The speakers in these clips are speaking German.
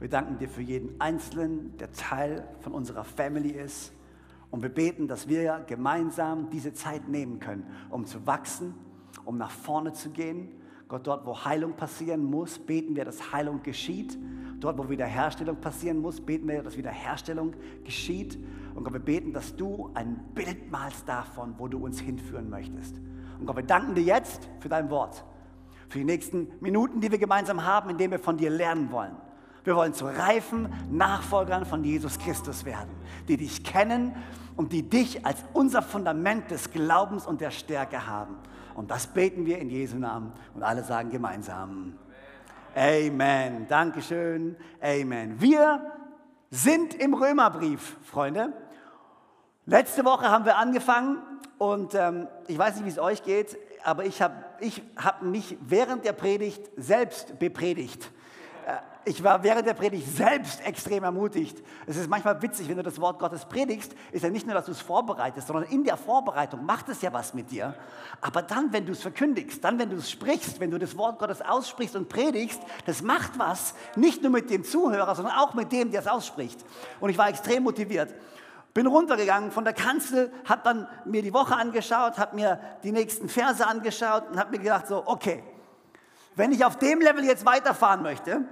Wir danken dir für jeden Einzelnen, der Teil von unserer Family ist. Und wir beten, dass wir gemeinsam diese Zeit nehmen können, um zu wachsen, um nach vorne zu gehen. Gott, dort, wo Heilung passieren muss, beten wir, dass Heilung geschieht. Dort, wo Wiederherstellung passieren muss, beten wir, dass Wiederherstellung geschieht. Und Gott, wir beten, dass du ein Bild malst davon, wo du uns hinführen möchtest. Und Gott, wir danken dir jetzt für dein Wort, für die nächsten Minuten, die wir gemeinsam haben, indem wir von dir lernen wollen. Wir wollen zu reifen Nachfolgern von Jesus Christus werden, die dich kennen und die dich als unser Fundament des Glaubens und der Stärke haben. Und das beten wir in Jesu Namen und alle sagen gemeinsam. Amen. Dankeschön. Amen. Wir sind im Römerbrief, Freunde. Letzte Woche haben wir angefangen und ähm, ich weiß nicht, wie es euch geht, aber ich habe ich hab mich während der Predigt selbst bepredigt ich war während der Predigt selbst extrem ermutigt. Es ist manchmal witzig, wenn du das Wort Gottes predigst, ist ja nicht nur, dass du es vorbereitest, sondern in der Vorbereitung macht es ja was mit dir. Aber dann, wenn du es verkündigst, dann, wenn du es sprichst, wenn du das Wort Gottes aussprichst und predigst, das macht was, nicht nur mit dem Zuhörer, sondern auch mit dem, der es ausspricht. Und ich war extrem motiviert. Bin runtergegangen von der Kanzel, habe dann mir die Woche angeschaut, habe mir die nächsten Verse angeschaut und habe mir gedacht, so, okay, wenn ich auf dem Level jetzt weiterfahren möchte,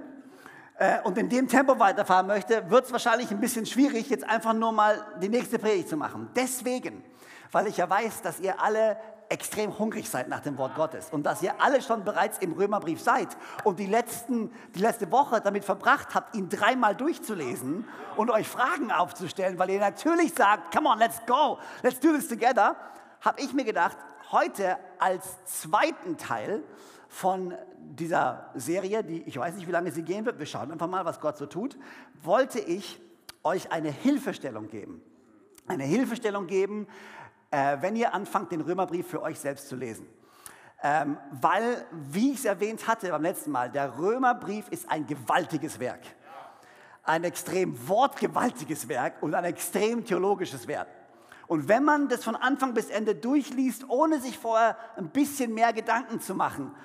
äh, und in dem Tempo weiterfahren möchte, wird es wahrscheinlich ein bisschen schwierig, jetzt einfach nur mal die nächste Predigt zu machen. Deswegen, weil ich ja weiß, dass ihr alle extrem hungrig seid nach dem Wort Gottes und dass ihr alle schon bereits im Römerbrief seid und die, letzten, die letzte Woche damit verbracht habt, ihn dreimal durchzulesen und euch Fragen aufzustellen, weil ihr natürlich sagt, come on, let's go, let's do this together, habe ich mir gedacht, heute als zweiten Teil von dieser Serie, die ich weiß nicht, wie lange sie gehen wird, wir schauen einfach mal, was Gott so tut, wollte ich euch eine Hilfestellung geben. Eine Hilfestellung geben, äh, wenn ihr anfangt, den Römerbrief für euch selbst zu lesen. Ähm, weil, wie ich es erwähnt hatte beim letzten Mal, der Römerbrief ist ein gewaltiges Werk. Ein extrem wortgewaltiges Werk und ein extrem theologisches Werk. Und wenn man das von Anfang bis Ende durchliest, ohne sich vorher ein bisschen mehr Gedanken zu machen,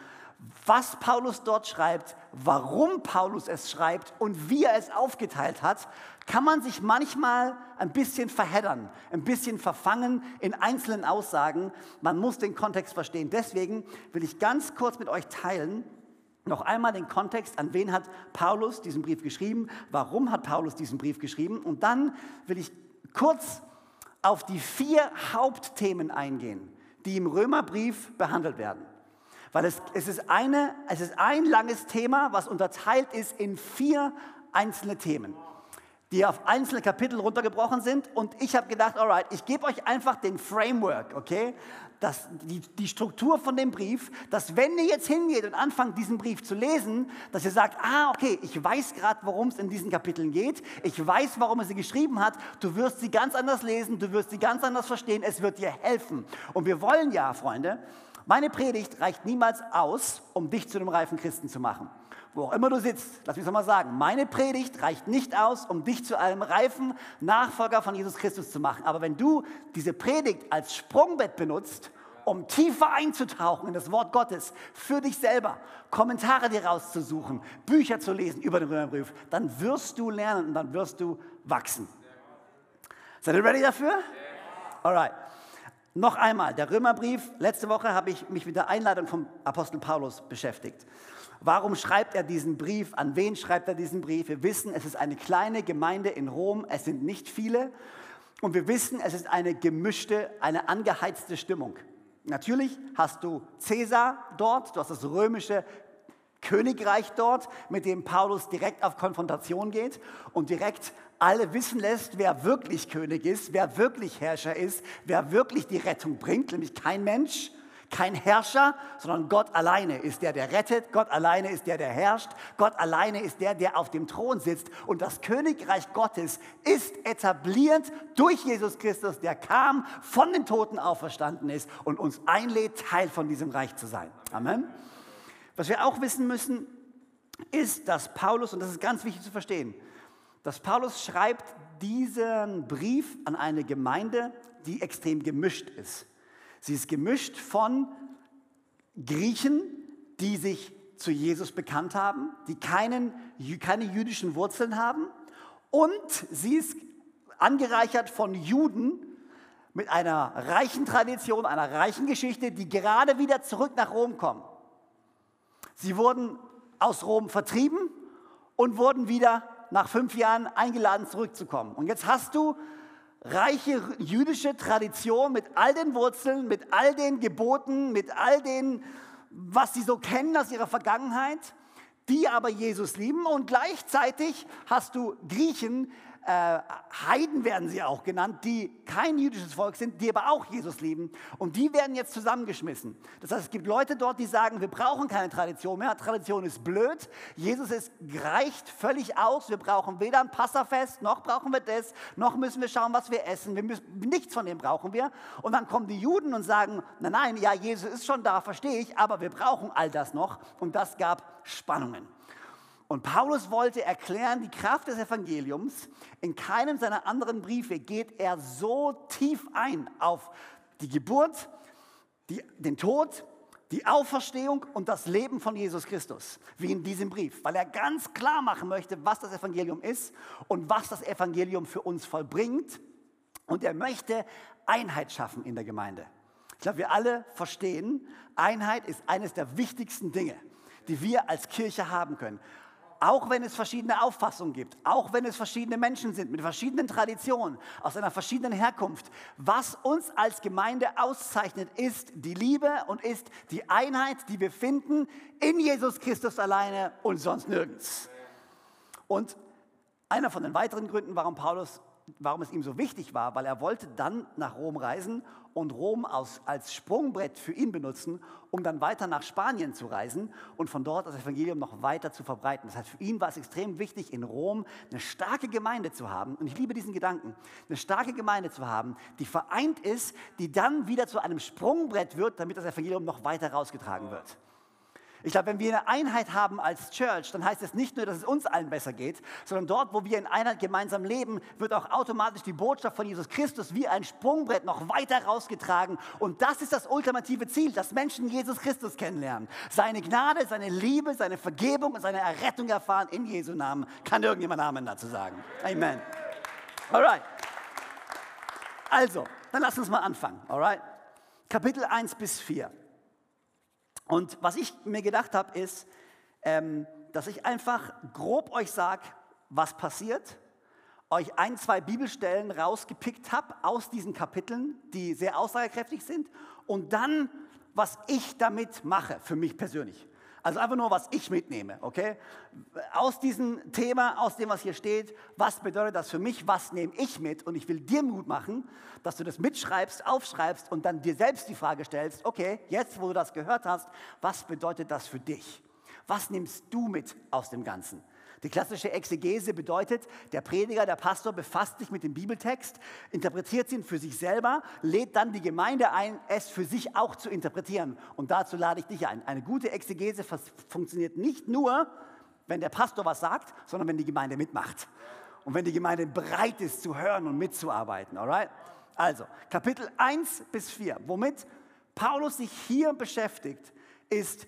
was Paulus dort schreibt, warum Paulus es schreibt und wie er es aufgeteilt hat, kann man sich manchmal ein bisschen verheddern, ein bisschen verfangen in einzelnen Aussagen. Man muss den Kontext verstehen. Deswegen will ich ganz kurz mit euch teilen, noch einmal den Kontext, an wen hat Paulus diesen Brief geschrieben, warum hat Paulus diesen Brief geschrieben und dann will ich kurz auf die vier Hauptthemen eingehen, die im Römerbrief behandelt werden. Weil es, es, ist eine, es ist ein langes Thema, was unterteilt ist in vier einzelne Themen, die auf einzelne Kapitel runtergebrochen sind. Und ich habe gedacht, alright, ich gebe euch einfach den Framework, okay? Das, die, die Struktur von dem Brief, dass wenn ihr jetzt hingeht und anfangt, diesen Brief zu lesen, dass ihr sagt, ah, okay, ich weiß gerade, worum es in diesen Kapiteln geht, ich weiß, warum er sie geschrieben hat, du wirst sie ganz anders lesen, du wirst sie ganz anders verstehen, es wird dir helfen. Und wir wollen ja, Freunde, meine Predigt reicht niemals aus, um dich zu einem reifen Christen zu machen. Wo auch immer du sitzt, lass mich es nochmal sagen, meine Predigt reicht nicht aus, um dich zu einem reifen Nachfolger von Jesus Christus zu machen. Aber wenn du diese Predigt als Sprungbett benutzt, um tiefer einzutauchen in das Wort Gottes, für dich selber, Kommentare dir rauszusuchen, Bücher zu lesen über den Römerbrief, dann wirst du lernen und dann wirst du wachsen. Seid ihr ready dafür? Alright. Noch einmal, der Römerbrief, letzte Woche habe ich mich mit der Einladung vom Apostel Paulus beschäftigt. Warum schreibt er diesen Brief? An wen schreibt er diesen Brief? Wir wissen, es ist eine kleine Gemeinde in Rom, es sind nicht viele. Und wir wissen, es ist eine gemischte, eine angeheizte Stimmung. Natürlich hast du Cäsar dort, du hast das römische Königreich dort, mit dem Paulus direkt auf Konfrontation geht und direkt alle wissen lässt, wer wirklich König ist, wer wirklich Herrscher ist, wer wirklich die Rettung bringt, nämlich kein Mensch, kein Herrscher, sondern Gott alleine ist der, der rettet. Gott alleine ist der, der herrscht. Gott alleine ist der, der auf dem Thron sitzt. Und das Königreich Gottes ist etabliert durch Jesus Christus, der kam, von den Toten auferstanden ist und uns einlädt, Teil von diesem Reich zu sein. Amen. Was wir auch wissen müssen, ist, dass Paulus, und das ist ganz wichtig zu verstehen, dass Paulus schreibt diesen Brief an eine Gemeinde, die extrem gemischt ist. Sie ist gemischt von Griechen, die sich zu Jesus bekannt haben, die keinen, keine jüdischen Wurzeln haben. Und sie ist angereichert von Juden mit einer reichen Tradition, einer reichen Geschichte, die gerade wieder zurück nach Rom kommen. Sie wurden aus Rom vertrieben und wurden wieder nach fünf Jahren eingeladen zurückzukommen. Und jetzt hast du reiche jüdische Tradition mit all den Wurzeln, mit all den Geboten, mit all den, was sie so kennen aus ihrer Vergangenheit, die aber Jesus lieben. Und gleichzeitig hast du Griechen, äh, Heiden werden sie auch genannt, die kein jüdisches Volk sind, die aber auch Jesus lieben. Und die werden jetzt zusammengeschmissen. Das heißt, es gibt Leute dort, die sagen, wir brauchen keine Tradition mehr. Tradition ist blöd. Jesus ist, reicht völlig aus. Wir brauchen weder ein Passafest, noch brauchen wir das, noch müssen wir schauen, was wir essen. Wir müssen, nichts von dem brauchen wir. Und dann kommen die Juden und sagen, nein, nein, ja, Jesus ist schon da, verstehe ich, aber wir brauchen all das noch. Und das gab Spannungen. Und Paulus wollte erklären, die Kraft des Evangeliums. In keinem seiner anderen Briefe geht er so tief ein auf die Geburt, die, den Tod, die Auferstehung und das Leben von Jesus Christus, wie in diesem Brief, weil er ganz klar machen möchte, was das Evangelium ist und was das Evangelium für uns vollbringt. Und er möchte Einheit schaffen in der Gemeinde. Ich glaube, wir alle verstehen, Einheit ist eines der wichtigsten Dinge, die wir als Kirche haben können. Auch wenn es verschiedene Auffassungen gibt, auch wenn es verschiedene Menschen sind mit verschiedenen Traditionen, aus einer verschiedenen Herkunft. Was uns als Gemeinde auszeichnet, ist die Liebe und ist die Einheit, die wir finden in Jesus Christus alleine und sonst nirgends. Und einer von den weiteren Gründen, warum Paulus warum es ihm so wichtig war, weil er wollte dann nach Rom reisen und Rom aus, als Sprungbrett für ihn benutzen, um dann weiter nach Spanien zu reisen und von dort das Evangelium noch weiter zu verbreiten. Das heißt, für ihn war es extrem wichtig, in Rom eine starke Gemeinde zu haben. Und ich liebe diesen Gedanken, eine starke Gemeinde zu haben, die vereint ist, die dann wieder zu einem Sprungbrett wird, damit das Evangelium noch weiter rausgetragen wird. Ich glaube, wenn wir eine Einheit haben als Church, dann heißt es nicht nur, dass es uns allen besser geht, sondern dort, wo wir in Einheit gemeinsam leben, wird auch automatisch die Botschaft von Jesus Christus wie ein Sprungbrett noch weiter rausgetragen. Und das ist das ultimative Ziel, dass Menschen Jesus Christus kennenlernen. Seine Gnade, seine Liebe, seine Vergebung und seine Errettung erfahren in Jesu Namen. Kann irgendjemand Amen dazu sagen? Amen. Alright. Also, dann lass uns mal anfangen. Alright. Kapitel 1 bis 4. Und was ich mir gedacht habe, ist, ähm, dass ich einfach grob euch sage, was passiert, euch ein, zwei Bibelstellen rausgepickt habe aus diesen Kapiteln, die sehr aussagekräftig sind, und dann, was ich damit mache, für mich persönlich. Also einfach nur, was ich mitnehme, okay? Aus diesem Thema, aus dem, was hier steht, was bedeutet das für mich, was nehme ich mit? Und ich will dir Mut machen, dass du das mitschreibst, aufschreibst und dann dir selbst die Frage stellst, okay, jetzt, wo du das gehört hast, was bedeutet das für dich? Was nimmst du mit aus dem Ganzen? Die klassische Exegese bedeutet, der Prediger, der Pastor befasst sich mit dem Bibeltext, interpretiert ihn für sich selber, lädt dann die Gemeinde ein, es für sich auch zu interpretieren. Und dazu lade ich dich ein. Eine gute Exegese funktioniert nicht nur, wenn der Pastor was sagt, sondern wenn die Gemeinde mitmacht. Und wenn die Gemeinde bereit ist zu hören und mitzuarbeiten. Alright? Also, Kapitel 1 bis 4. Womit Paulus sich hier beschäftigt, ist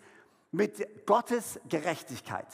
mit Gottes Gerechtigkeit.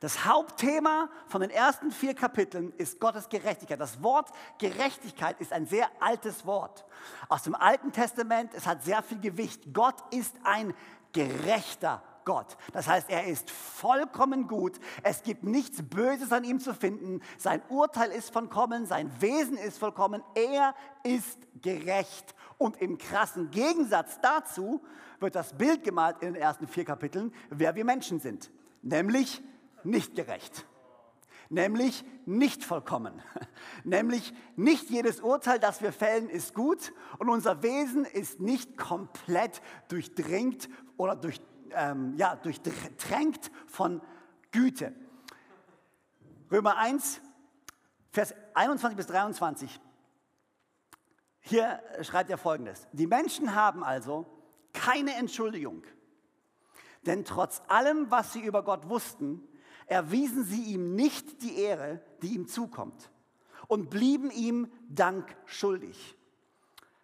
Das Hauptthema von den ersten vier Kapiteln ist Gottes Gerechtigkeit. Das Wort Gerechtigkeit ist ein sehr altes Wort. Aus dem Alten Testament, es hat sehr viel Gewicht. Gott ist ein gerechter Gott. Das heißt, er ist vollkommen gut. Es gibt nichts Böses an ihm zu finden. Sein Urteil ist vollkommen, sein Wesen ist vollkommen. Er ist gerecht. Und im krassen Gegensatz dazu wird das Bild gemalt in den ersten vier Kapiteln, wer wir Menschen sind. Nämlich nicht gerecht. nämlich nicht vollkommen. Nämlich nicht jedes Urteil, das wir fällen, ist gut und unser Wesen ist nicht komplett durchdringt oder durch, ähm, ja, durchtränkt von Güte. Römer 1, Vers 21 bis 23. Hier schreibt er folgendes. Die Menschen haben also keine Entschuldigung. Denn trotz allem, was sie über Gott wussten, erwiesen sie ihm nicht die Ehre, die ihm zukommt und blieben ihm Dank schuldig.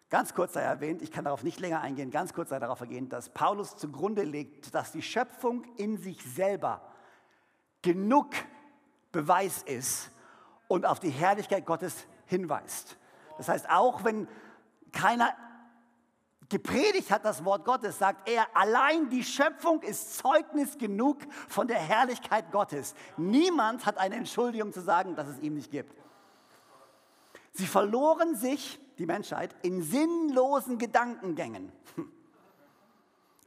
Ganz kurz sei erwähnt, ich kann darauf nicht länger eingehen, ganz kurz sei darauf ergehen, dass Paulus zugrunde legt, dass die Schöpfung in sich selber genug Beweis ist und auf die Herrlichkeit Gottes hinweist. Das heißt, auch wenn keiner gepredigt hat das Wort Gottes, sagt er, allein die Schöpfung ist Zeugnis genug von der Herrlichkeit Gottes. Niemand hat eine Entschuldigung zu sagen, dass es ihm nicht gibt. Sie verloren sich, die Menschheit, in sinnlosen Gedankengängen.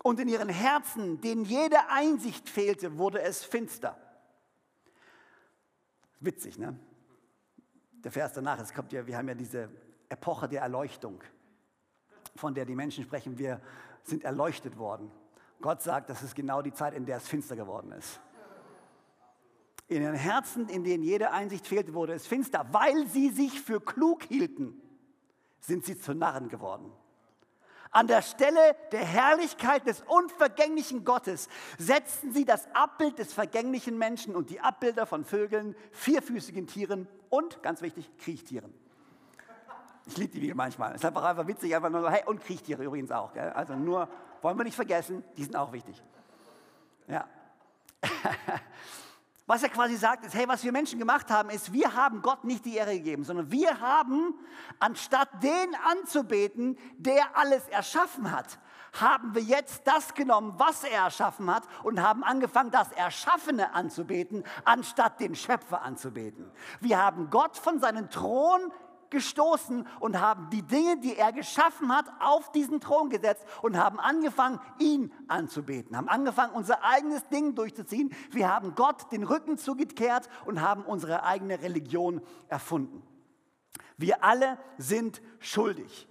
Und in ihren Herzen, denen jede Einsicht fehlte, wurde es finster. Witzig, ne? Der Vers danach, es kommt ja, wir haben ja diese Epoche der Erleuchtung von der die Menschen sprechen, wir sind erleuchtet worden. Gott sagt, das ist genau die Zeit, in der es finster geworden ist. In den Herzen, in denen jede Einsicht fehlte, wurde es finster. Weil sie sich für klug hielten, sind sie zu Narren geworden. An der Stelle der Herrlichkeit des unvergänglichen Gottes setzten sie das Abbild des vergänglichen Menschen und die Abbilder von Vögeln, vierfüßigen Tieren und, ganz wichtig, Kriechtieren. Ich liebe die Bibel manchmal. Es ist einfach, einfach witzig, einfach nur so, hey, und Kriechtiere übrigens auch. Gell? Also nur, wollen wir nicht vergessen, die sind auch wichtig. Ja. Was er quasi sagt, ist, hey, was wir Menschen gemacht haben, ist, wir haben Gott nicht die Ehre gegeben, sondern wir haben, anstatt den anzubeten, der alles erschaffen hat, haben wir jetzt das genommen, was er erschaffen hat und haben angefangen, das Erschaffene anzubeten, anstatt den Schöpfer anzubeten. Wir haben Gott von seinem Thron gestoßen und haben die Dinge, die er geschaffen hat, auf diesen Thron gesetzt und haben angefangen, ihn anzubeten, haben angefangen, unser eigenes Ding durchzuziehen. Wir haben Gott den Rücken zugekehrt und haben unsere eigene Religion erfunden. Wir alle sind schuldig.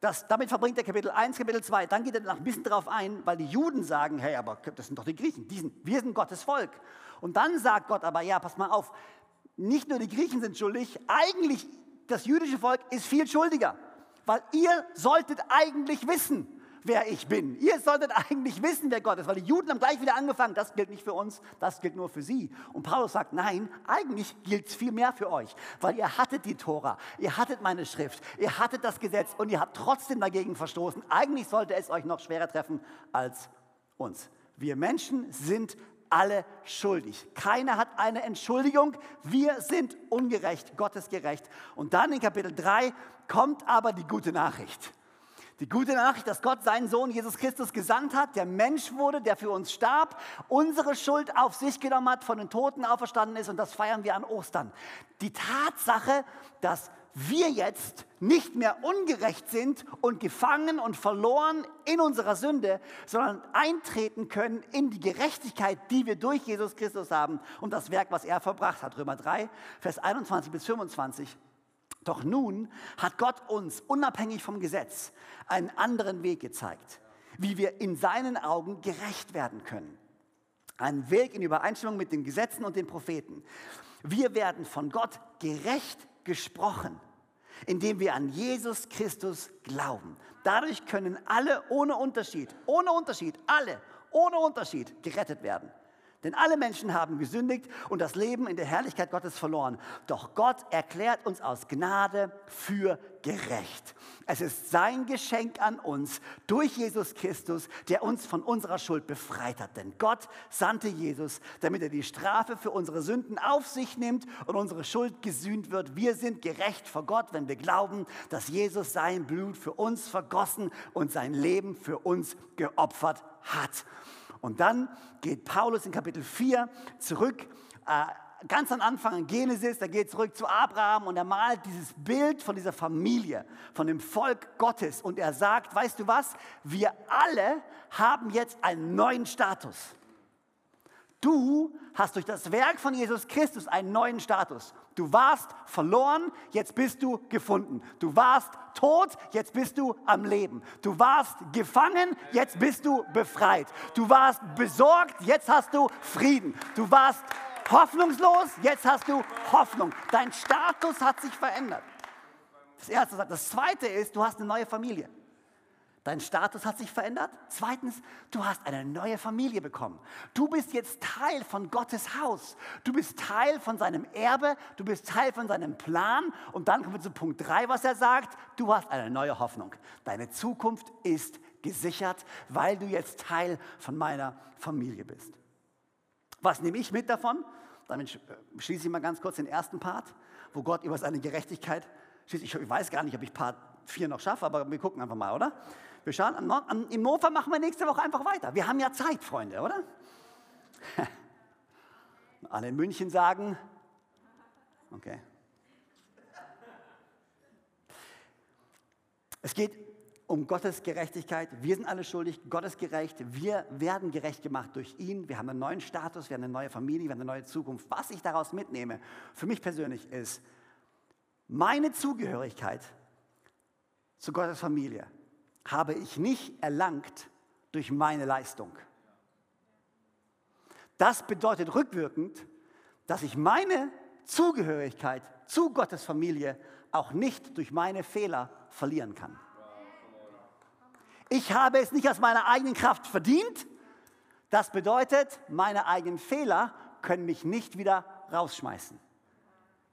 Das, damit verbringt er Kapitel 1, Kapitel 2. Dann geht er noch ein bisschen darauf ein, weil die Juden sagen, hey, aber das sind doch die Griechen, die sind, wir sind Gottes Volk. Und dann sagt Gott aber, ja, pass mal auf, nicht nur die Griechen sind schuldig, eigentlich das jüdische Volk ist viel schuldiger, weil ihr solltet eigentlich wissen, wer ich bin. Ihr solltet eigentlich wissen, wer Gott ist, weil die Juden haben gleich wieder angefangen, das gilt nicht für uns, das gilt nur für sie. Und Paulus sagt, nein, eigentlich gilt es viel mehr für euch, weil ihr hattet die Tora, ihr hattet meine Schrift, ihr hattet das Gesetz und ihr habt trotzdem dagegen verstoßen. Eigentlich sollte es euch noch schwerer treffen als uns. Wir Menschen sind alle schuldig. Keiner hat eine Entschuldigung. Wir sind ungerecht, gottesgerecht. Und dann in Kapitel 3 kommt aber die gute Nachricht. Die gute Nachricht, dass Gott seinen Sohn Jesus Christus gesandt hat, der Mensch wurde, der für uns starb, unsere Schuld auf sich genommen hat, von den Toten auferstanden ist und das feiern wir an Ostern. Die Tatsache, dass wir jetzt nicht mehr ungerecht sind und gefangen und verloren in unserer Sünde, sondern eintreten können in die Gerechtigkeit, die wir durch Jesus Christus haben und das Werk, was er verbracht hat. Römer 3, Vers 21 bis 25. Doch nun hat Gott uns unabhängig vom Gesetz einen anderen Weg gezeigt, wie wir in seinen Augen gerecht werden können. Ein Weg in Übereinstimmung mit den Gesetzen und den Propheten. Wir werden von Gott gerecht gesprochen, indem wir an Jesus Christus glauben. Dadurch können alle ohne Unterschied, ohne Unterschied, alle ohne Unterschied gerettet werden. Denn alle Menschen haben gesündigt und das Leben in der Herrlichkeit Gottes verloren. Doch Gott erklärt uns aus Gnade für gerecht. Es ist sein Geschenk an uns durch Jesus Christus, der uns von unserer Schuld befreit hat. Denn Gott sandte Jesus, damit er die Strafe für unsere Sünden auf sich nimmt und unsere Schuld gesühnt wird. Wir sind gerecht vor Gott, wenn wir glauben, dass Jesus sein Blut für uns vergossen und sein Leben für uns geopfert hat. Und dann geht Paulus in Kapitel 4 zurück, äh, ganz am Anfang in Genesis, da geht zurück zu Abraham und er malt dieses Bild von dieser Familie, von dem Volk Gottes. Und er sagt, weißt du was, wir alle haben jetzt einen neuen Status. Du hast durch das Werk von Jesus Christus einen neuen Status. Du warst verloren, jetzt bist du gefunden. Du warst tot, jetzt bist du am Leben. Du warst gefangen, jetzt bist du befreit. Du warst besorgt, jetzt hast du Frieden. Du warst hoffnungslos, jetzt hast du Hoffnung. Dein Status hat sich verändert. Das erste. Das zweite ist, du hast eine neue Familie. Dein Status hat sich verändert. Zweitens, du hast eine neue Familie bekommen. Du bist jetzt Teil von Gottes Haus. Du bist Teil von seinem Erbe. Du bist Teil von seinem Plan. Und dann kommen wir zu Punkt 3, was er sagt. Du hast eine neue Hoffnung. Deine Zukunft ist gesichert, weil du jetzt Teil von meiner Familie bist. Was nehme ich mit davon? Damit äh, schließe ich mal ganz kurz den ersten Part, wo Gott über seine Gerechtigkeit schließt. Ich weiß gar nicht, ob ich Part 4 noch schaffe, aber wir gucken einfach mal, oder? Wir schauen, am, am, im Mofa machen wir nächste Woche einfach weiter. Wir haben ja Zeit, Freunde, oder? Alle in München sagen, okay. Es geht um Gottes Gerechtigkeit. Wir sind alle schuldig, Gott ist gerecht. Wir werden gerecht gemacht durch ihn. Wir haben einen neuen Status, wir haben eine neue Familie, wir haben eine neue Zukunft. Was ich daraus mitnehme, für mich persönlich ist, meine Zugehörigkeit zu Gottes Familie habe ich nicht erlangt durch meine Leistung. Das bedeutet rückwirkend, dass ich meine Zugehörigkeit zu Gottes Familie auch nicht durch meine Fehler verlieren kann. Ich habe es nicht aus meiner eigenen Kraft verdient. Das bedeutet, meine eigenen Fehler können mich nicht wieder rausschmeißen.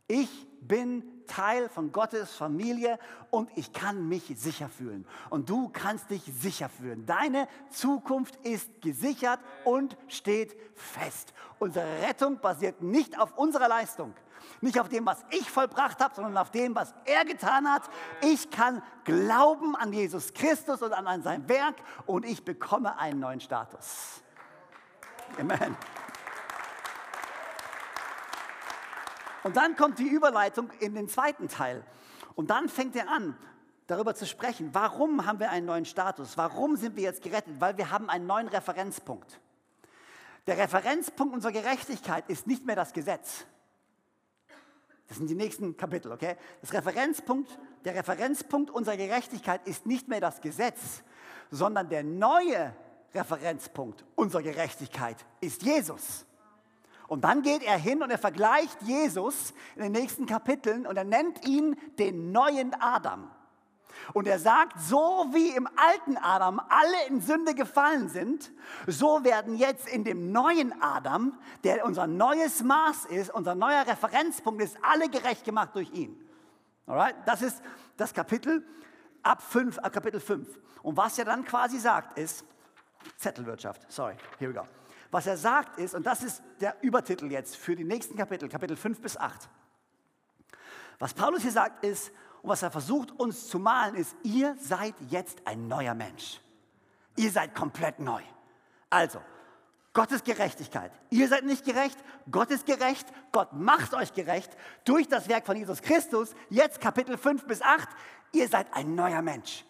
Ich bin Teil von Gottes Familie und ich kann mich sicher fühlen. Und du kannst dich sicher fühlen. Deine Zukunft ist gesichert und steht fest. Unsere Rettung basiert nicht auf unserer Leistung, nicht auf dem, was ich vollbracht habe, sondern auf dem, was er getan hat. Ich kann glauben an Jesus Christus und an sein Werk und ich bekomme einen neuen Status. Amen. Und dann kommt die Überleitung in den zweiten Teil. Und dann fängt er an, darüber zu sprechen, warum haben wir einen neuen Status? Warum sind wir jetzt gerettet? Weil wir haben einen neuen Referenzpunkt. Der Referenzpunkt unserer Gerechtigkeit ist nicht mehr das Gesetz. Das sind die nächsten Kapitel, okay? Das Referenzpunkt, der Referenzpunkt unserer Gerechtigkeit ist nicht mehr das Gesetz, sondern der neue Referenzpunkt unserer Gerechtigkeit ist Jesus. Und dann geht er hin und er vergleicht Jesus in den nächsten Kapiteln und er nennt ihn den neuen Adam. Und er sagt, so wie im alten Adam alle in Sünde gefallen sind, so werden jetzt in dem neuen Adam, der unser neues Maß ist, unser neuer Referenzpunkt ist, alle gerecht gemacht durch ihn. Alright? Das ist das Kapitel ab 5, ab Kapitel 5. Und was er dann quasi sagt ist, Zettelwirtschaft, sorry, here we go. Was er sagt ist, und das ist der Übertitel jetzt für die nächsten Kapitel, Kapitel 5 bis 8. Was Paulus hier sagt ist, und was er versucht uns zu malen, ist, ihr seid jetzt ein neuer Mensch. Ihr seid komplett neu. Also, Gottes Gerechtigkeit. Ihr seid nicht gerecht, Gott ist gerecht, Gott macht euch gerecht durch das Werk von Jesus Christus. Jetzt Kapitel 5 bis 8, ihr seid ein neuer Mensch.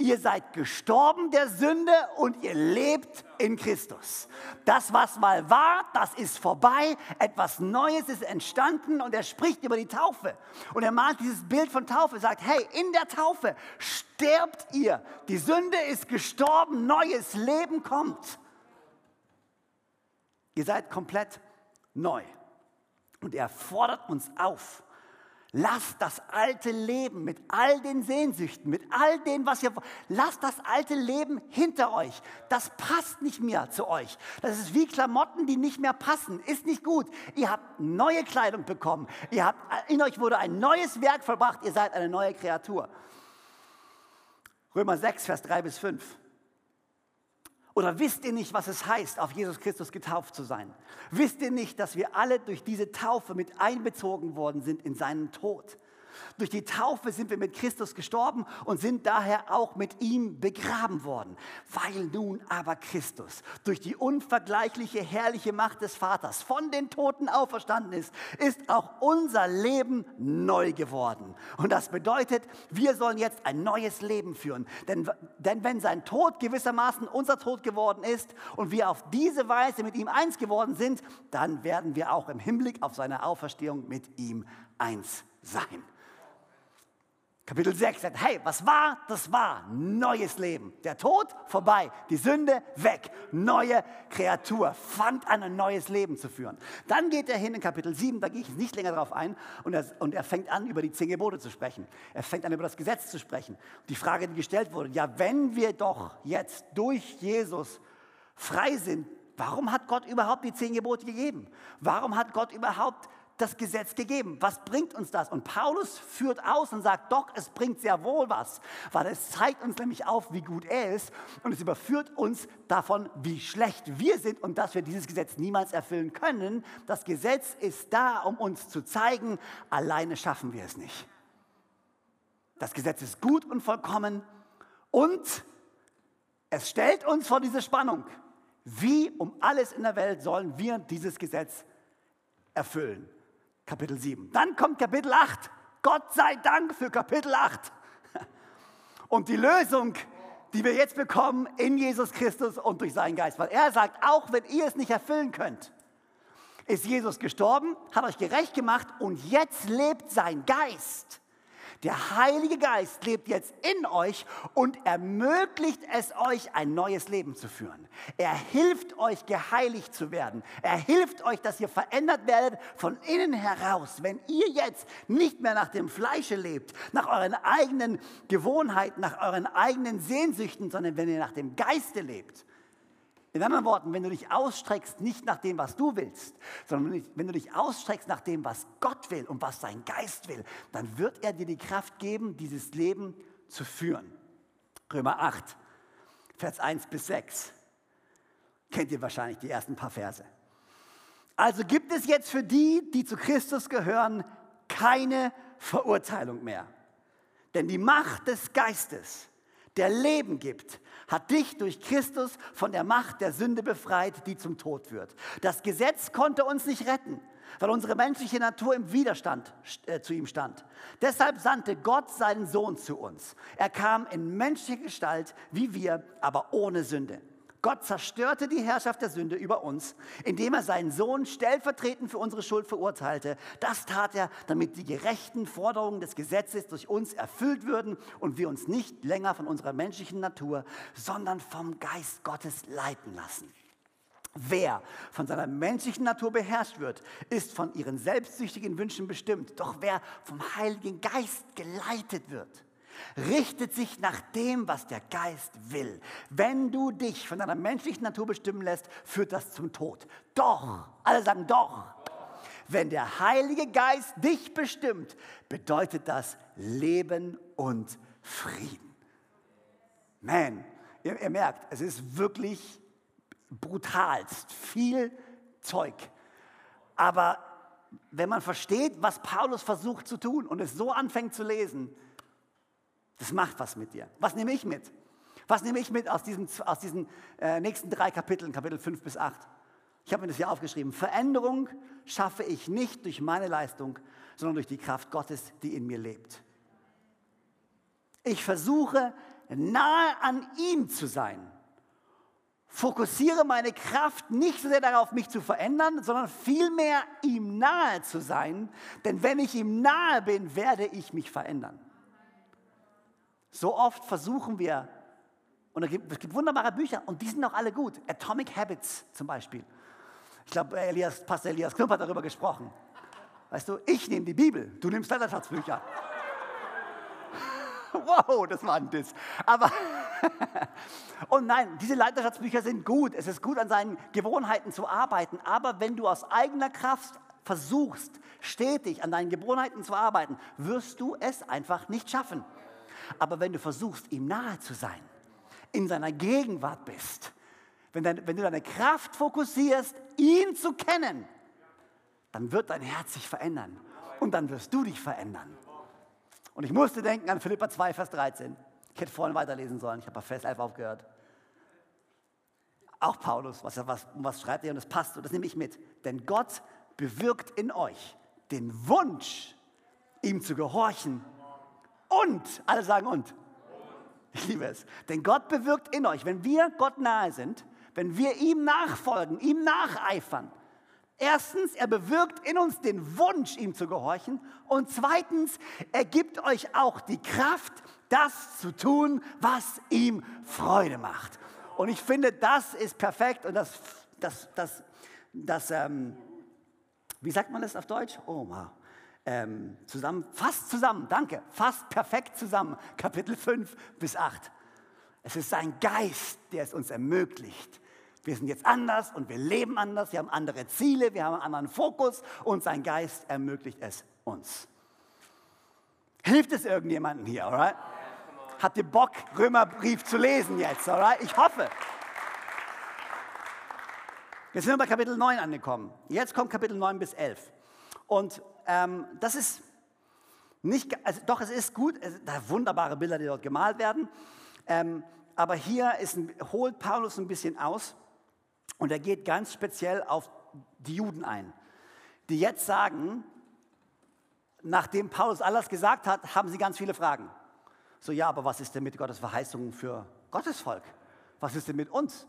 Ihr seid gestorben der Sünde und ihr lebt in Christus. Das, was mal war, das ist vorbei. Etwas Neues ist entstanden und er spricht über die Taufe. Und er malt dieses Bild von Taufe, sagt, hey, in der Taufe sterbt ihr. Die Sünde ist gestorben, neues Leben kommt. Ihr seid komplett neu. Und er fordert uns auf, Lasst das alte Leben mit all den Sehnsüchten, mit all dem, was ihr, lasst das alte Leben hinter euch. Das passt nicht mehr zu euch. Das ist wie Klamotten, die nicht mehr passen. Ist nicht gut. Ihr habt neue Kleidung bekommen. Ihr habt, in euch wurde ein neues Werk vollbracht. Ihr seid eine neue Kreatur. Römer 6, Vers 3 bis 5. Oder wisst ihr nicht, was es heißt, auf Jesus Christus getauft zu sein? Wisst ihr nicht, dass wir alle durch diese Taufe mit einbezogen worden sind in seinen Tod? Durch die Taufe sind wir mit Christus gestorben und sind daher auch mit ihm begraben worden. Weil nun aber Christus durch die unvergleichliche herrliche Macht des Vaters von den Toten auferstanden ist, ist auch unser Leben neu geworden. Und das bedeutet, wir sollen jetzt ein neues Leben führen. Denn, denn wenn sein Tod gewissermaßen unser Tod geworden ist und wir auf diese Weise mit ihm eins geworden sind, dann werden wir auch im Hinblick auf seine Auferstehung mit ihm eins sein. Kapitel 6 sagt, hey, was war? Das war neues Leben. Der Tod vorbei, die Sünde weg, neue Kreatur, fand an ein neues Leben zu führen. Dann geht er hin in Kapitel 7, da gehe ich nicht länger drauf ein, und er, und er fängt an, über die zehn Gebote zu sprechen. Er fängt an, über das Gesetz zu sprechen. Die Frage, die gestellt wurde, ja, wenn wir doch jetzt durch Jesus frei sind, warum hat Gott überhaupt die zehn Gebote gegeben? Warum hat Gott überhaupt das Gesetz gegeben. Was bringt uns das? Und Paulus führt aus und sagt, doch, es bringt sehr wohl was, weil es zeigt uns nämlich auf, wie gut er ist und es überführt uns davon, wie schlecht wir sind und dass wir dieses Gesetz niemals erfüllen können. Das Gesetz ist da, um uns zu zeigen, alleine schaffen wir es nicht. Das Gesetz ist gut und vollkommen und es stellt uns vor diese Spannung. Wie um alles in der Welt sollen wir dieses Gesetz erfüllen? Kapitel 7. Dann kommt Kapitel 8. Gott sei Dank für Kapitel 8. Und die Lösung, die wir jetzt bekommen in Jesus Christus und durch seinen Geist. Weil er sagt, auch wenn ihr es nicht erfüllen könnt, ist Jesus gestorben, hat euch gerecht gemacht und jetzt lebt sein Geist. Der Heilige Geist lebt jetzt in euch und ermöglicht es euch, ein neues Leben zu führen. Er hilft euch, geheiligt zu werden. Er hilft euch, dass ihr verändert werdet von innen heraus. Wenn ihr jetzt nicht mehr nach dem Fleische lebt, nach euren eigenen Gewohnheiten, nach euren eigenen Sehnsüchten, sondern wenn ihr nach dem Geiste lebt, in anderen Worten, wenn du dich ausstreckst, nicht nach dem, was du willst, sondern wenn du dich ausstreckst nach dem, was Gott will und was sein Geist will, dann wird er dir die Kraft geben, dieses Leben zu führen. Römer 8, Vers 1 bis 6. Kennt ihr wahrscheinlich die ersten paar Verse. Also gibt es jetzt für die, die zu Christus gehören, keine Verurteilung mehr. Denn die Macht des Geistes, der Leben gibt, hat dich durch Christus von der Macht der Sünde befreit, die zum Tod führt. Das Gesetz konnte uns nicht retten, weil unsere menschliche Natur im Widerstand äh, zu ihm stand. Deshalb sandte Gott seinen Sohn zu uns. Er kam in menschlicher Gestalt wie wir, aber ohne Sünde. Gott zerstörte die Herrschaft der Sünde über uns, indem er seinen Sohn stellvertretend für unsere Schuld verurteilte. Das tat er, damit die gerechten Forderungen des Gesetzes durch uns erfüllt würden und wir uns nicht länger von unserer menschlichen Natur, sondern vom Geist Gottes leiten lassen. Wer von seiner menschlichen Natur beherrscht wird, ist von ihren selbstsüchtigen Wünschen bestimmt. Doch wer vom Heiligen Geist geleitet wird, richtet sich nach dem, was der Geist will. Wenn du dich von deiner menschlichen Natur bestimmen lässt, führt das zum Tod. Doch, alle sagen doch. Wenn der Heilige Geist dich bestimmt, bedeutet das Leben und Frieden. Man, ihr, ihr merkt, es ist wirklich brutalst, viel Zeug. Aber wenn man versteht, was Paulus versucht zu tun und es so anfängt zu lesen, das macht was mit dir. Was nehme ich mit? Was nehme ich mit aus diesen, aus diesen äh, nächsten drei Kapiteln, Kapitel 5 bis 8? Ich habe mir das hier aufgeschrieben. Veränderung schaffe ich nicht durch meine Leistung, sondern durch die Kraft Gottes, die in mir lebt. Ich versuche nahe an ihm zu sein. Fokussiere meine Kraft nicht so sehr darauf, mich zu verändern, sondern vielmehr ihm nahe zu sein. Denn wenn ich ihm nahe bin, werde ich mich verändern. So oft versuchen wir, und es gibt, es gibt wunderbare Bücher und die sind auch alle gut. Atomic Habits zum Beispiel. Ich glaube, Elias, Pastor Elias Knump hat darüber gesprochen. Weißt du, ich nehme die Bibel, du nimmst Leiterschatzbücher. wow, das war ein Diss. Aber, und nein, diese Leiterschatzbücher sind gut. Es ist gut, an seinen Gewohnheiten zu arbeiten. Aber wenn du aus eigener Kraft versuchst, stetig an deinen Gewohnheiten zu arbeiten, wirst du es einfach nicht schaffen. Aber wenn du versuchst, ihm nahe zu sein, in seiner Gegenwart bist, wenn, dein, wenn du deine Kraft fokussierst, ihn zu kennen, dann wird dein Herz sich verändern und dann wirst du dich verändern. Und ich musste denken an Philippa 2, Vers 13. Ich hätte vorhin weiterlesen sollen, ich habe bei Vers 11 aufgehört. Auch Paulus, was, was, was schreibt er und das passt und das nehme ich mit. Denn Gott bewirkt in euch den Wunsch, ihm zu gehorchen. Und, alle sagen und. Ich liebe es. Denn Gott bewirkt in euch, wenn wir Gott nahe sind, wenn wir ihm nachfolgen, ihm nacheifern. Erstens, er bewirkt in uns den Wunsch, ihm zu gehorchen. Und zweitens, er gibt euch auch die Kraft, das zu tun, was ihm Freude macht. Und ich finde, das ist perfekt und das, das, das, das ähm, wie sagt man das auf Deutsch? Wow. Ähm, zusammen, fast zusammen, danke, fast perfekt zusammen, Kapitel 5 bis 8. Es ist sein Geist, der es uns ermöglicht. Wir sind jetzt anders und wir leben anders, wir haben andere Ziele, wir haben einen anderen Fokus und sein Geist ermöglicht es uns. Hilft es irgendjemandem hier, alright? Habt ihr Bock, Römerbrief zu lesen jetzt, alright? Ich hoffe. Jetzt sind wir bei Kapitel 9 angekommen. Jetzt kommt Kapitel 9 bis 11. Und ähm, das ist nicht, also doch, es ist gut, es, da wunderbare Bilder, die dort gemalt werden. Ähm, aber hier ist, holt Paulus ein bisschen aus und er geht ganz speziell auf die Juden ein, die jetzt sagen, nachdem Paulus alles gesagt hat, haben sie ganz viele Fragen. So, ja, aber was ist denn mit Gottes Verheißungen für Gottes Volk? Was ist denn mit uns?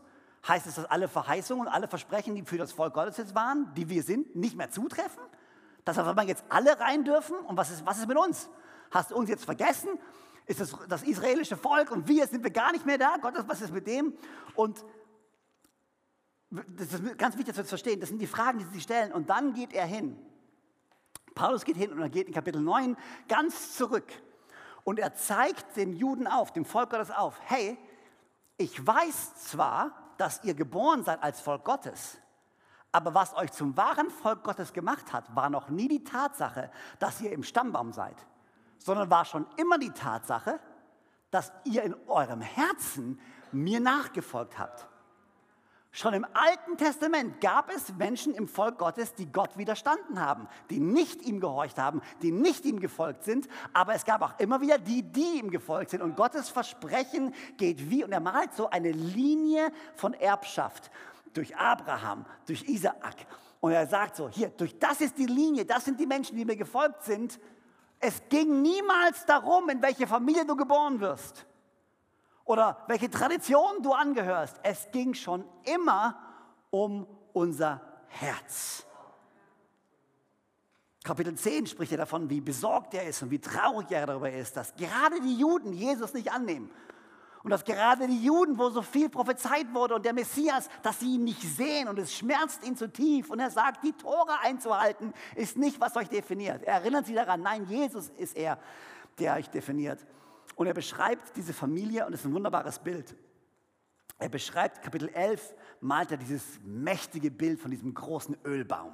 Heißt es, dass alle Verheißungen und alle Versprechen, die für das Volk Gottes jetzt waren, die wir sind, nicht mehr zutreffen? Dass auf einmal jetzt alle rein dürfen? Und was ist, was ist mit uns? Hast du uns jetzt vergessen? Ist das das israelische Volk und wir sind wir gar nicht mehr da? Gott, was ist mit dem? Und das ist ganz wichtig zu verstehen. Das sind die Fragen, die sie stellen. Und dann geht er hin. Paulus geht hin und er geht in Kapitel 9 ganz zurück und er zeigt den Juden auf, dem Volk Gottes auf, hey, ich weiß zwar, dass ihr geboren seid als Volk Gottes, aber was euch zum wahren Volk Gottes gemacht hat, war noch nie die Tatsache, dass ihr im Stammbaum seid, sondern war schon immer die Tatsache, dass ihr in eurem Herzen mir nachgefolgt habt. Schon im Alten Testament gab es Menschen im Volk Gottes, die Gott widerstanden haben, die nicht ihm gehorcht haben, die nicht ihm gefolgt sind, aber es gab auch immer wieder die, die ihm gefolgt sind. Und Gottes Versprechen geht wie, und er malt so eine Linie von Erbschaft durch Abraham, durch Isaak. Und er sagt so, hier, durch das ist die Linie, das sind die Menschen, die mir gefolgt sind. Es ging niemals darum, in welche Familie du geboren wirst oder welche Tradition du angehörst. Es ging schon immer um unser Herz. Kapitel 10 spricht er davon, wie besorgt er ist und wie traurig er darüber ist, dass gerade die Juden Jesus nicht annehmen. Und dass gerade die Juden, wo so viel prophezeit wurde und der Messias, dass sie ihn nicht sehen und es schmerzt ihn zu tief. Und er sagt, die Tore einzuhalten ist nicht, was euch definiert. Er erinnert sie daran, nein, Jesus ist er, der euch definiert. Und er beschreibt diese Familie und es ist ein wunderbares Bild. Er beschreibt, Kapitel 11, malt er dieses mächtige Bild von diesem großen Ölbaum.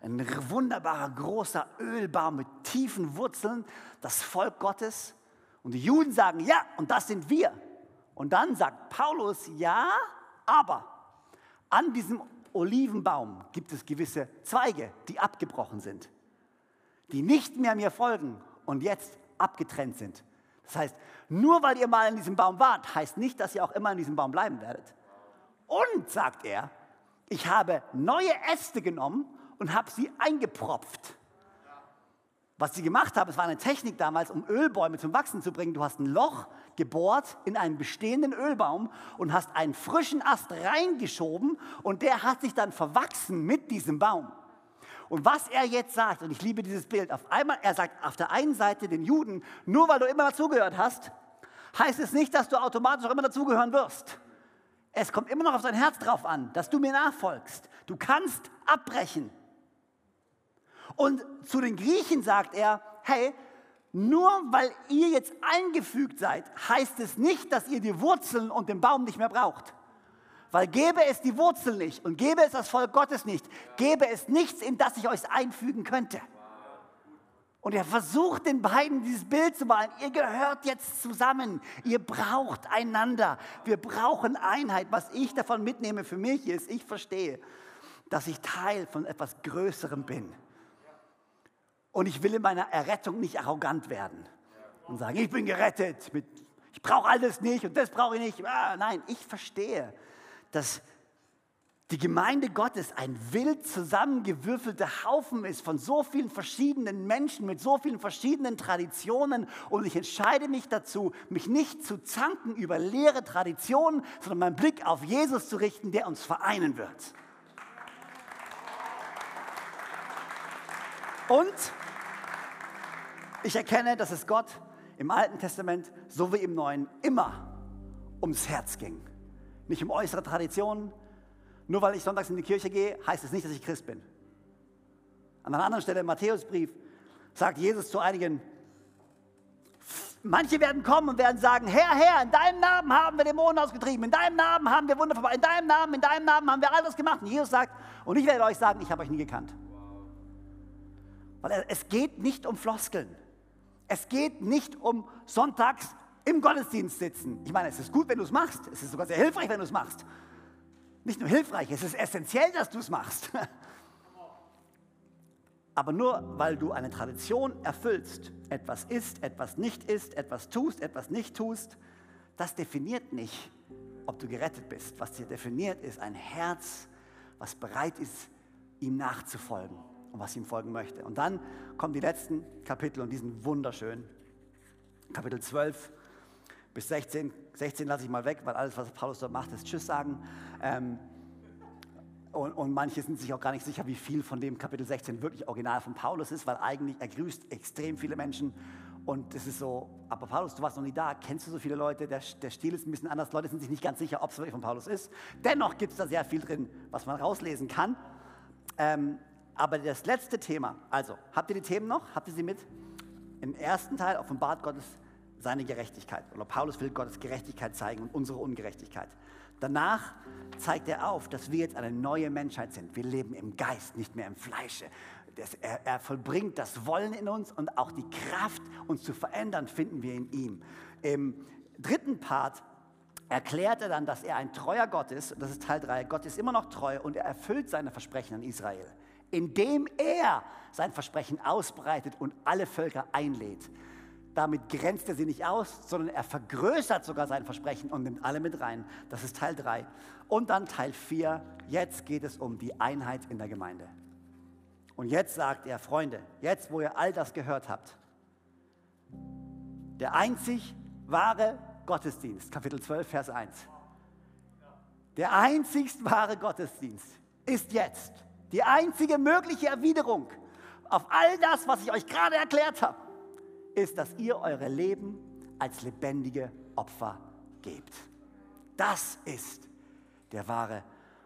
Ein wunderbarer großer Ölbaum mit tiefen Wurzeln, das Volk Gottes. Und die Juden sagen, ja, und das sind wir. Und dann sagt Paulus, ja, aber an diesem Olivenbaum gibt es gewisse Zweige, die abgebrochen sind, die nicht mehr mir folgen und jetzt abgetrennt sind. Das heißt, nur weil ihr mal in diesem Baum wart, heißt nicht, dass ihr auch immer in diesem Baum bleiben werdet. Und, sagt er, ich habe neue Äste genommen und habe sie eingepropft. Was sie gemacht haben, es war eine Technik damals, um Ölbäume zum Wachsen zu bringen. Du hast ein Loch gebohrt in einen bestehenden Ölbaum und hast einen frischen Ast reingeschoben und der hat sich dann verwachsen mit diesem Baum. Und was er jetzt sagt, und ich liebe dieses Bild, auf einmal, er sagt auf der einen Seite den Juden, nur weil du immer dazugehört hast, heißt es nicht, dass du automatisch auch immer dazugehören wirst. Es kommt immer noch auf dein Herz drauf an, dass du mir nachfolgst. Du kannst abbrechen. Und zu den Griechen sagt er, hey, nur weil ihr jetzt eingefügt seid, heißt es nicht, dass ihr die Wurzeln und den Baum nicht mehr braucht. Weil gäbe es die Wurzel nicht und gäbe es das Volk Gottes nicht, gäbe es nichts, in das ich euch einfügen könnte. Und er versucht den beiden dieses Bild zu malen. Ihr gehört jetzt zusammen. Ihr braucht einander. Wir brauchen Einheit. Was ich davon mitnehme für mich ist, ich verstehe, dass ich Teil von etwas Größerem bin. Und ich will in meiner Errettung nicht arrogant werden und sagen, ich bin gerettet, mit, ich brauche alles nicht und das brauche ich nicht. Ah, nein, ich verstehe, dass die Gemeinde Gottes ein wild zusammengewürfelter Haufen ist von so vielen verschiedenen Menschen mit so vielen verschiedenen Traditionen und ich entscheide mich dazu, mich nicht zu zanken über leere Traditionen, sondern meinen Blick auf Jesus zu richten, der uns vereinen wird. Und ich erkenne, dass es Gott im Alten Testament so wie im Neuen immer ums Herz ging. Nicht um äußere Traditionen. Nur weil ich sonntags in die Kirche gehe, heißt es nicht, dass ich Christ bin. An einer anderen Stelle im Matthäusbrief sagt Jesus zu einigen, manche werden kommen und werden sagen, Herr, Herr, in deinem Namen haben wir Dämonen ausgetrieben, in deinem Namen haben wir Wunder vorbei, in deinem Namen, in deinem Namen haben wir alles gemacht. Und Jesus sagt, und ich werde euch sagen, ich habe euch nie gekannt. Weil es geht nicht um Floskeln. Es geht nicht um sonntags im Gottesdienst sitzen. Ich meine, es ist gut, wenn du es machst. Es ist sogar sehr hilfreich, wenn du es machst. Nicht nur hilfreich, es ist essentiell, dass du es machst. Aber nur weil du eine Tradition erfüllst, etwas ist, etwas nicht ist, etwas tust, etwas nicht tust, das definiert nicht, ob du gerettet bist. Was dir definiert, ist ein Herz, was bereit ist, ihm nachzufolgen und was ihm folgen möchte. Und dann kommen die letzten Kapitel und die sind wunderschön. Kapitel 12 bis 16. 16 lasse ich mal weg, weil alles, was Paulus dort macht, ist Tschüss sagen. Ähm, und, und, manche sind sich auch gar nicht sicher, wie viel von dem Kapitel 16 wirklich original von Paulus ist, weil eigentlich er grüßt extrem viele Menschen. Und es ist so, aber Paulus, du warst noch nie da, kennst du so viele Leute, der, der Stil ist ein bisschen anders, Leute sind sich nicht ganz sicher, ob es wirklich von Paulus ist. Dennoch gibt es da sehr viel drin, was man rauslesen kann. Ähm, aber das letzte Thema, also, habt ihr die Themen noch? Habt ihr sie mit? Im ersten Teil offenbart Gottes seine Gerechtigkeit. Oder Paulus will Gottes Gerechtigkeit zeigen und unsere Ungerechtigkeit. Danach zeigt er auf, dass wir jetzt eine neue Menschheit sind. Wir leben im Geist, nicht mehr im Fleische. Das, er, er, vollbringt das Wollen in uns und auch die Kraft, uns zu verändern, finden wir in ihm. Im dritten Part erklärt er dann, dass er ein treuer Gott ist. Das ist Teil 3. Gott ist immer noch treu und er erfüllt seine Versprechen an Israel indem er sein Versprechen ausbreitet und alle Völker einlädt. Damit grenzt er sie nicht aus, sondern er vergrößert sogar sein Versprechen und nimmt alle mit rein. Das ist Teil 3. Und dann Teil 4. Jetzt geht es um die Einheit in der Gemeinde. Und jetzt sagt er, Freunde, jetzt wo ihr all das gehört habt, der einzig wahre Gottesdienst, Kapitel 12, Vers 1. Der einzig wahre Gottesdienst ist jetzt die einzige mögliche Erwiderung auf all das, was ich euch gerade erklärt habe, ist, dass ihr eure Leben als lebendige Opfer gebt. Das ist der wahre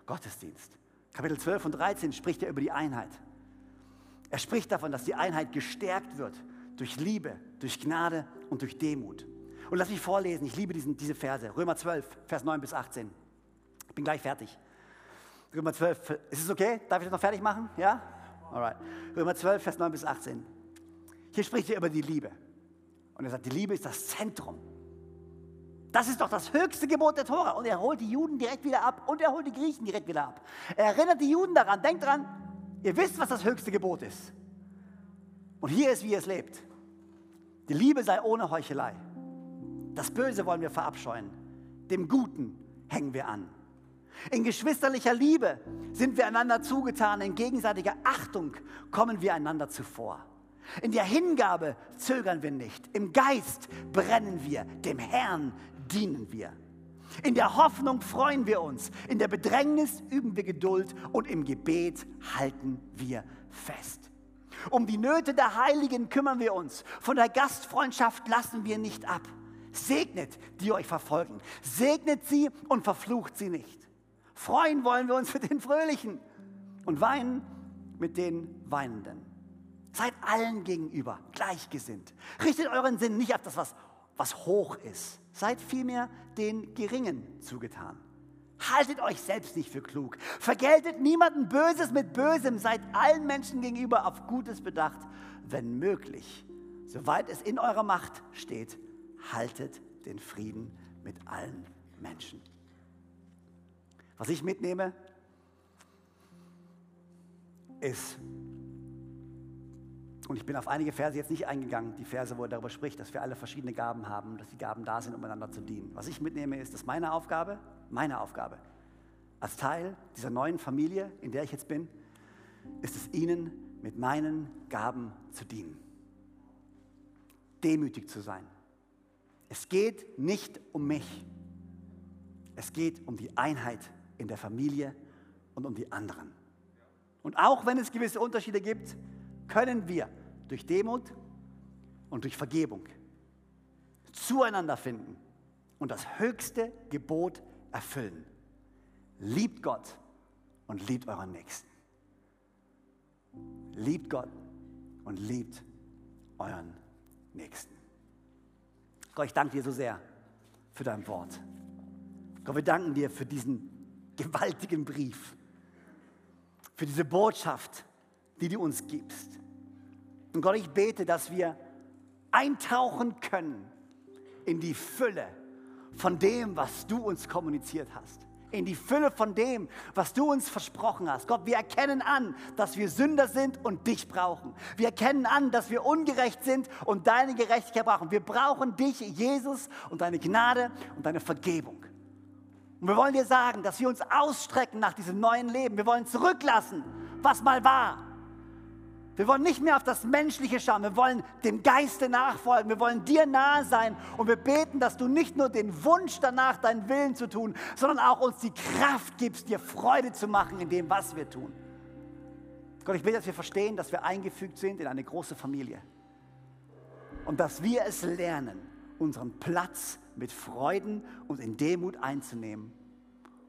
Gottesdienst. Kapitel 12 und 13 spricht er über die Einheit. Er spricht davon, dass die Einheit gestärkt wird durch Liebe, durch Gnade und durch Demut. Und lass mich vorlesen, ich liebe diesen, diese Verse. Römer 12, Vers 9 bis 18. Ich bin gleich fertig. Römer 12, ist es okay? Darf ich das noch fertig machen? Ja? Alright. Römer 12, Vers 9 bis 18. Hier spricht er über die Liebe. Und er sagt, die Liebe ist das Zentrum. Das ist doch das höchste Gebot der Tora. Und er holt die Juden direkt wieder ab und er holt die Griechen direkt wieder ab. Er erinnert die Juden daran, denkt dran, ihr wisst, was das höchste Gebot ist. Und hier ist, wie ihr es lebt. Die Liebe sei ohne Heuchelei. Das Böse wollen wir verabscheuen. Dem Guten hängen wir an. In geschwisterlicher Liebe sind wir einander zugetan, in gegenseitiger Achtung kommen wir einander zuvor. In der Hingabe zögern wir nicht, im Geist brennen wir, dem Herrn dienen wir. In der Hoffnung freuen wir uns, in der Bedrängnis üben wir Geduld und im Gebet halten wir fest. Um die Nöte der Heiligen kümmern wir uns, von der Gastfreundschaft lassen wir nicht ab. Segnet, die euch verfolgen, segnet sie und verflucht sie nicht. Freuen wollen wir uns mit den Fröhlichen und weinen mit den Weinenden. Seid allen gegenüber gleichgesinnt. Richtet euren Sinn nicht auf das, was, was hoch ist. Seid vielmehr den Geringen zugetan. Haltet euch selbst nicht für klug. Vergeltet niemanden Böses mit Bösem. Seid allen Menschen gegenüber auf Gutes bedacht. Wenn möglich, soweit es in eurer Macht steht, haltet den Frieden mit allen Menschen. Was ich mitnehme, ist, Und ich bin auf einige Verse jetzt nicht eingegangen, die Verse, wo er darüber spricht, dass wir alle verschiedene Gaben haben, dass die Gaben da sind, um einander zu dienen. Was ich mitnehme, ist, dass meine Aufgabe, meine Aufgabe, als Teil dieser neuen Familie, in der ich jetzt bin, ist es ihnen mit meinen Gaben zu dienen. Demütig zu sein. Es geht nicht um mich. Es geht um die Einheit in der Familie und um die anderen. Und auch wenn es gewisse Unterschiede gibt, können wir durch Demut und durch Vergebung zueinander finden und das höchste Gebot erfüllen. Liebt Gott und liebt euren Nächsten. Liebt Gott und liebt euren Nächsten. Gott, ich danke dir so sehr für dein Wort. Gott, wir danken dir für diesen gewaltigen Brief, für diese Botschaft, die du uns gibst. Und Gott, ich bete, dass wir eintauchen können in die Fülle von dem, was du uns kommuniziert hast. In die Fülle von dem, was du uns versprochen hast. Gott, wir erkennen an, dass wir Sünder sind und dich brauchen. Wir erkennen an, dass wir ungerecht sind und deine Gerechtigkeit brauchen. Wir brauchen dich, Jesus, und deine Gnade und deine Vergebung. Und wir wollen dir sagen, dass wir uns ausstrecken nach diesem neuen Leben. Wir wollen zurücklassen, was mal war. Wir wollen nicht mehr auf das Menschliche schauen, wir wollen dem Geiste nachfolgen, wir wollen dir nahe sein und wir beten, dass du nicht nur den Wunsch danach, deinen Willen zu tun, sondern auch uns die Kraft gibst, dir Freude zu machen in dem, was wir tun. Gott, ich bete, dass wir verstehen, dass wir eingefügt sind in eine große Familie und dass wir es lernen, unseren Platz mit Freuden und in Demut einzunehmen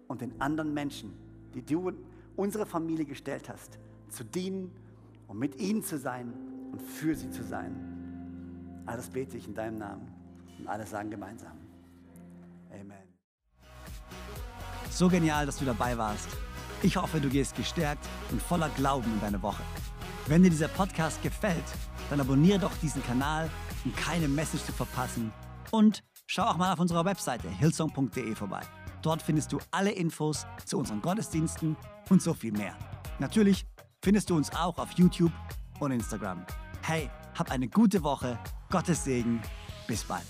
und den anderen Menschen, die du in unsere Familie gestellt hast, zu dienen um mit ihnen zu sein und für sie zu sein. Alles bete ich in deinem Namen und alle sagen gemeinsam. Amen. So genial, dass du dabei warst. Ich hoffe, du gehst gestärkt und voller Glauben in deine Woche. Wenn dir dieser Podcast gefällt, dann abonniere doch diesen Kanal, um keine Message zu verpassen. Und schau auch mal auf unserer Webseite hillsong.de vorbei. Dort findest du alle Infos zu unseren Gottesdiensten und so viel mehr. Natürlich findest du uns auch auf YouTube und Instagram. Hey, hab eine gute Woche, Gottes Segen, bis bald.